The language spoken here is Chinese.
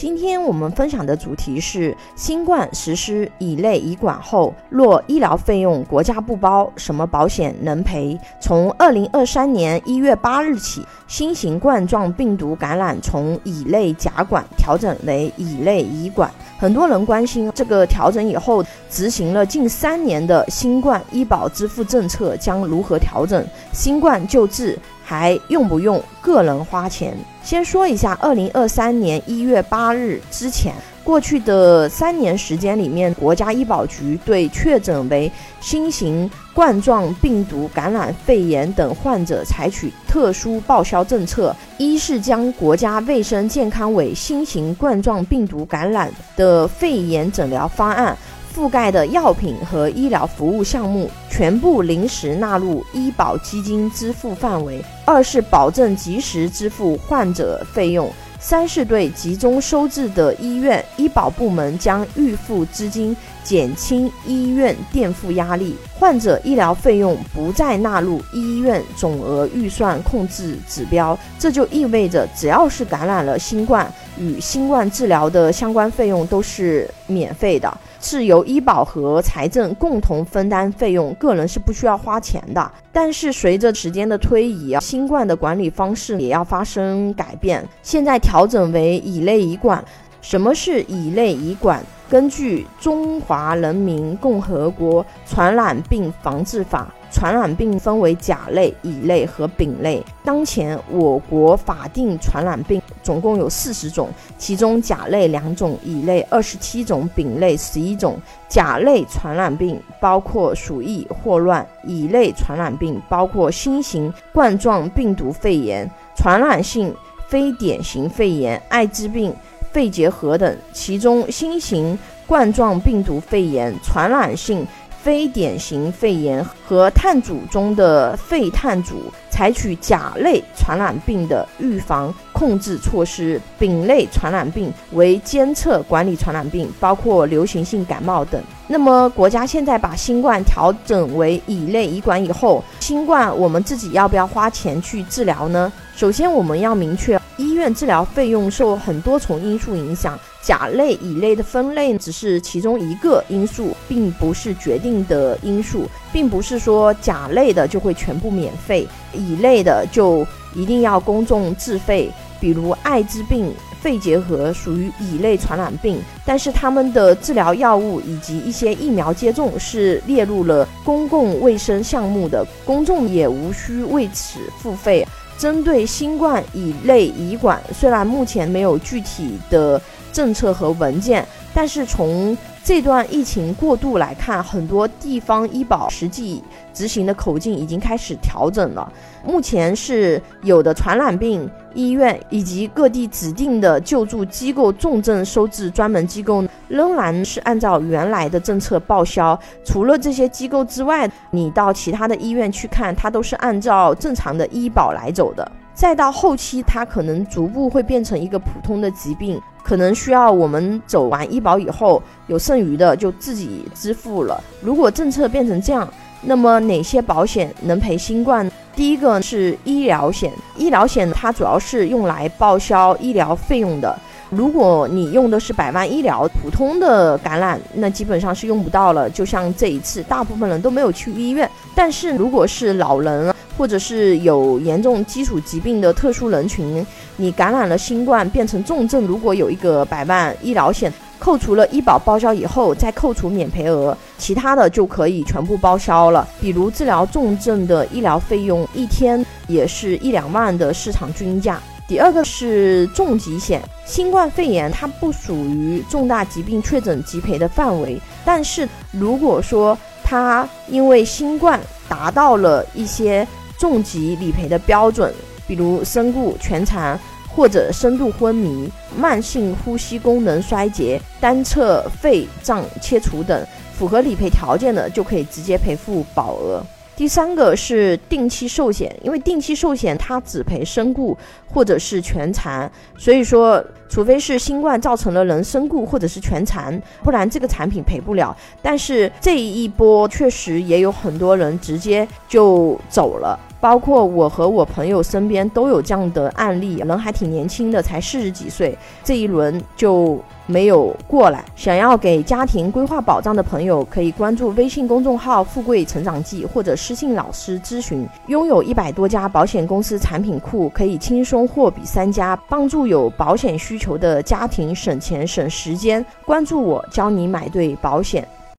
今天我们分享的主题是：新冠实施乙类乙管后，若医疗费用国家不包，什么保险能赔？从二零二三年一月八日起，新型冠状病毒感染从乙类甲管调整为乙类乙管。很多人关心这个调整以后，执行了近三年的新冠医保支付政策将如何调整？新冠救治。还用不用个人花钱？先说一下，二零二三年一月八日之前，过去的三年时间里面，国家医保局对确诊为新型冠状病毒感染肺炎等患者采取特殊报销政策：一是将国家卫生健康委新型冠状病毒感染的肺炎诊疗方案。覆盖的药品和医疗服务项目全部临时纳入医保基金支付范围；二是保证及时支付患者费用；三是对集中收治的医院，医保部门将预付资金，减轻医院垫付压力，患者医疗费用不再纳入医院总额预算控制指标。这就意味着，只要是感染了新冠，与新冠治疗的相关费用都是免费的。是由医保和财政共同分担费用，个人是不需要花钱的。但是随着时间的推移啊，新冠的管理方式也要发生改变。现在调整为乙类乙管。什么是乙类乙管？根据《中华人民共和国传染病防治法》。传染病分为甲类、乙类和丙类。当前我国法定传染病总共有四十种，其中甲类两种，乙类二十七种，丙类十一种。甲类传染病包括鼠疫、霍乱；乙类传染病包括新型冠状病毒肺炎、传染性非典型肺炎、艾滋病、肺结核等。其中新型冠状病毒肺炎传染性。非典型肺炎和碳组中的肺碳组，采取甲类传染病的预防控制措施；丙类传染病为监测管理传染病，包括流行性感冒等。那么，国家现在把新冠调整为乙类乙管以后，新冠我们自己要不要花钱去治疗呢？首先，我们要明确，院治疗费用受很多重因素影响。甲类、乙类的分类只是其中一个因素，并不是决定的因素，并不是说甲类的就会全部免费，乙类的就一定要公众自费。比如艾滋病、肺结核属于乙类传染病，但是他们的治疗药物以及一些疫苗接种是列入了公共卫生项目的，公众也无需为此付费。针对新冠乙类乙管，虽然目前没有具体的。政策和文件，但是从这段疫情过渡来看，很多地方医保实际执行的口径已经开始调整了。目前是有的传染病医院以及各地指定的救助机构重症收治专门机构，仍然是按照原来的政策报销。除了这些机构之外，你到其他的医院去看，它都是按照正常的医保来走的。再到后期，它可能逐步会变成一个普通的疾病。可能需要我们走完医保以后，有剩余的就自己支付了。如果政策变成这样，那么哪些保险能赔新冠？第一个是医疗险，医疗险它主要是用来报销医疗费用的。如果你用的是百万医疗，普通的感染那基本上是用不到了。就像这一次，大部分人都没有去医院。但是如果是老人或者是有严重基础疾病的特殊人群，你感染了新冠变成重症，如果有一个百万医疗险，扣除了医保报销以后，再扣除免赔额，其他的就可以全部报销了。比如治疗重症的医疗费用，一天也是一两万的市场均价。第二个是重疾险，新冠肺炎它不属于重大疾病确诊即赔的范围，但是如果说它因为新冠达到了一些重疾理赔的标准，比如身故、全残或者深度昏迷、慢性呼吸功能衰竭、单侧肺脏切除等，符合理赔条件的就可以直接赔付保额。第三个是定期寿险，因为定期寿险它只赔身故或者是全残，所以说除非是新冠造成了人身故或者是全残，不然这个产品赔不了。但是这一波确实也有很多人直接就走了，包括我和我朋友身边都有这样的案例，人还挺年轻的，才四十几岁，这一轮就。没有过来，想要给家庭规划保障的朋友，可以关注微信公众号“富贵成长记”或者私信老师咨询。拥有一百多家保险公司产品库，可以轻松货比三家，帮助有保险需求的家庭省钱省时间。关注我，教你买对保险。